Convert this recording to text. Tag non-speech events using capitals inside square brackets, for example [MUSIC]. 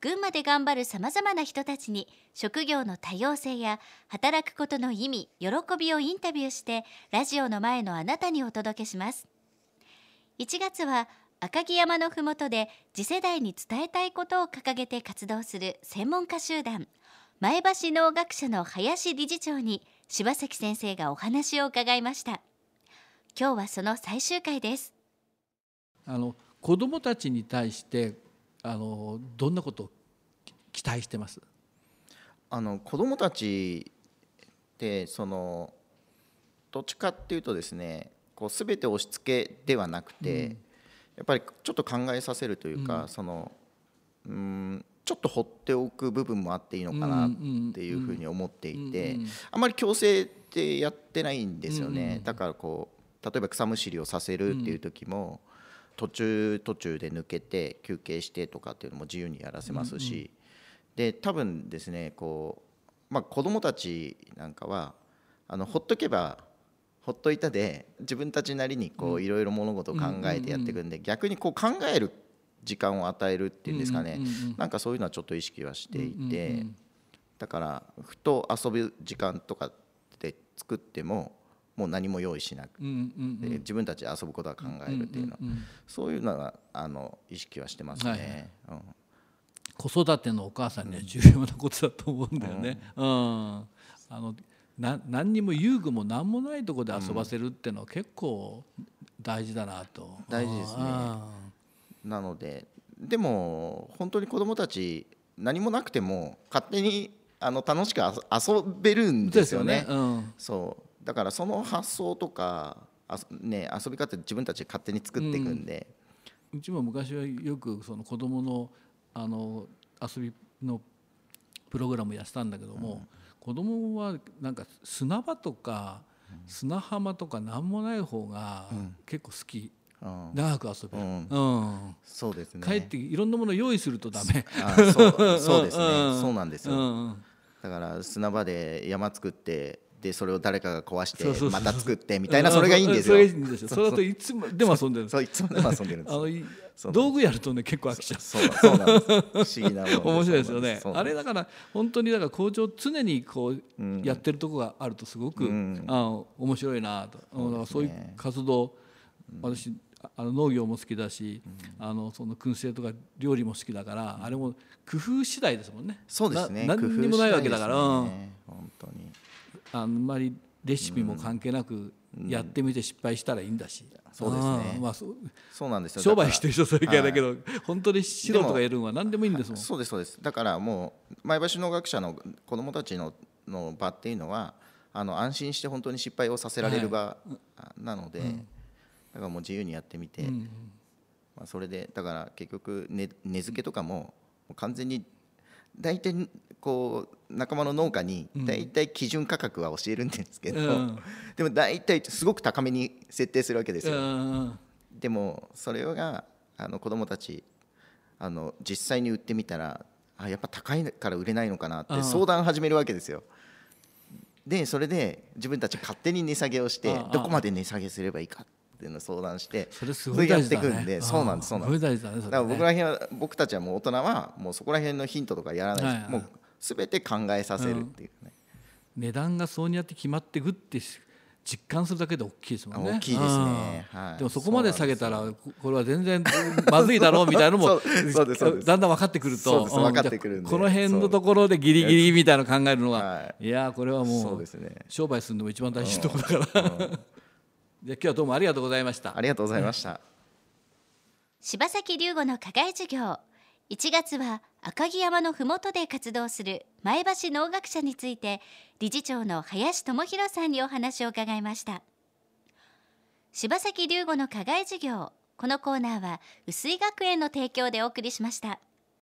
群馬で頑張るさまざまな人たちに職業の多様性や働くことの意味喜びをインタビューしてラジオの前のあなたにお届けします。1月は赤城山のふもとで次世代に伝えたいことを掲げて活動する専門家集団前橋農学者の林理事長に柴崎先生がお話を伺いました。今日はその最終回です。あの子どもたちに対してあのどんなことを期待してます？あの子どもたちってそのどっちかっていうとですねこう全て押し付けではなくて、うん、やっぱりちょっと考えさせるというか、うん、そのうんちょっと放っておく部分もあっていいのかなっていうふうに思っていて、あまり強制ってやってないんですよね、だからこう例えば草むしりをさせるっていう時も、途中途中で抜けて休憩してとかっていうのも自由にやらせますし、うんうん、で多分ですねこう、まあ、子どもたちなんかはあのほっとけばほっといたで自分たちなりにこういろいろ物事を考えてやっていくんで、逆にこう考える時間を与えるっていうんですかね、なんかそういうのはちょっと意識はしていて、だからふと遊ぶ時間とかで作ってももう何も用意しなく、で自分たちで遊ぶことは考えるっていうの。は、そういうのはあの意識はしてますね。はいうん。子育てのお母さんには重要なことだと思うんだよね。うん、うん、あのな何にも遊具も何もないところで遊ばせるっていうのは結構大事だなと。大事ですね。なのででも本当に子どもたち何もなくても勝手にあの楽しく遊べるんですよね。よね。うん、そうだからその発想とかあ、ね、遊び方自分たちで勝手に作っていくんで、うん、うちも昔はよくその子供のあの遊びのプログラムやったんだけども、うん、子供はなんか砂場とか砂浜とか何もない方が結構好き。うん、長く遊べる、うん。うん、そうですね。帰っていろんなもの用意するとダメ。あそうそうですね、そうなんですよ、だから砂場で山作ってでそれを誰かが壊してまた作ってみたいなそれがいいんですよ。それだといつもでも遊んでる。そういつもでも遊んでるんです。あの道具やるとね結構飽きちゃう。そうそうなんです。不思議な面白いですよね。あれだから本当にだから校長常にこうやってるとこがあるとすごく、うん、あ面白いなと。そう,、そういう活動私あの農業も好きだし、うん、あのその燻製とか料理も好きだから、うん、あれも工夫次第ですもんね。そうですね。何にもないわけだから。ね、本当に。あんまりレシピも関係なくやってみて失敗したらいいんだし、そうですね。まあそうなんですよ。商売してる人それからだけど、はい、本当に素人がやるのは何でもいいんですもん。そうですそうです。だからもう前橋農学者の子どもたちのの場っていうのはあの安心して本当に失敗をさせられる場なので、はいうん、だからもう自由にやってみて、うん、まあ、それでだから結局根、ね、付けとかも完全に大体こう仲間の農家に大体基準価格は教えるんですけど、うん、でも大体すごく高めに設定するわけですよ。うん、でもそれがあの子どもたちあの実際に売ってみたらあやっぱ高いから売れないのかなって相談始めるわけですよ。でそれで自分たち勝手に値下げをしてどこまで値下げすればいいかっていうのを相談してそれすごい大事だ、ね、そうなんですそうなんです。だ、ね、から僕ら辺は僕たちはもう大人はもうそこら辺のヒントとかやらない。はいはい、もう全て考えさせるっていうね、うん、値段がそうにやって決まっていくって実感するだけで大きいですもんね。大きいですね。はい、でもそこまで下げたらこれは全然まずいだろうみたいなのも [LAUGHS] だんだん分かってくると。分かってくるこの辺のところでギリギリみたいなの考えるのは、い、やこれはもう、ね、商売するのも一番大事なところだから。じゃ今日はどうもありがとうございました。ありがとうございました、柴崎龍吾の課外授業。1月は赤城山のふもとで活動する前橋農学者について理事長の林智博さんにお話を伺いました。柴崎龍吾の課外授業。このコーナーは薄井学園の提供でお送りしました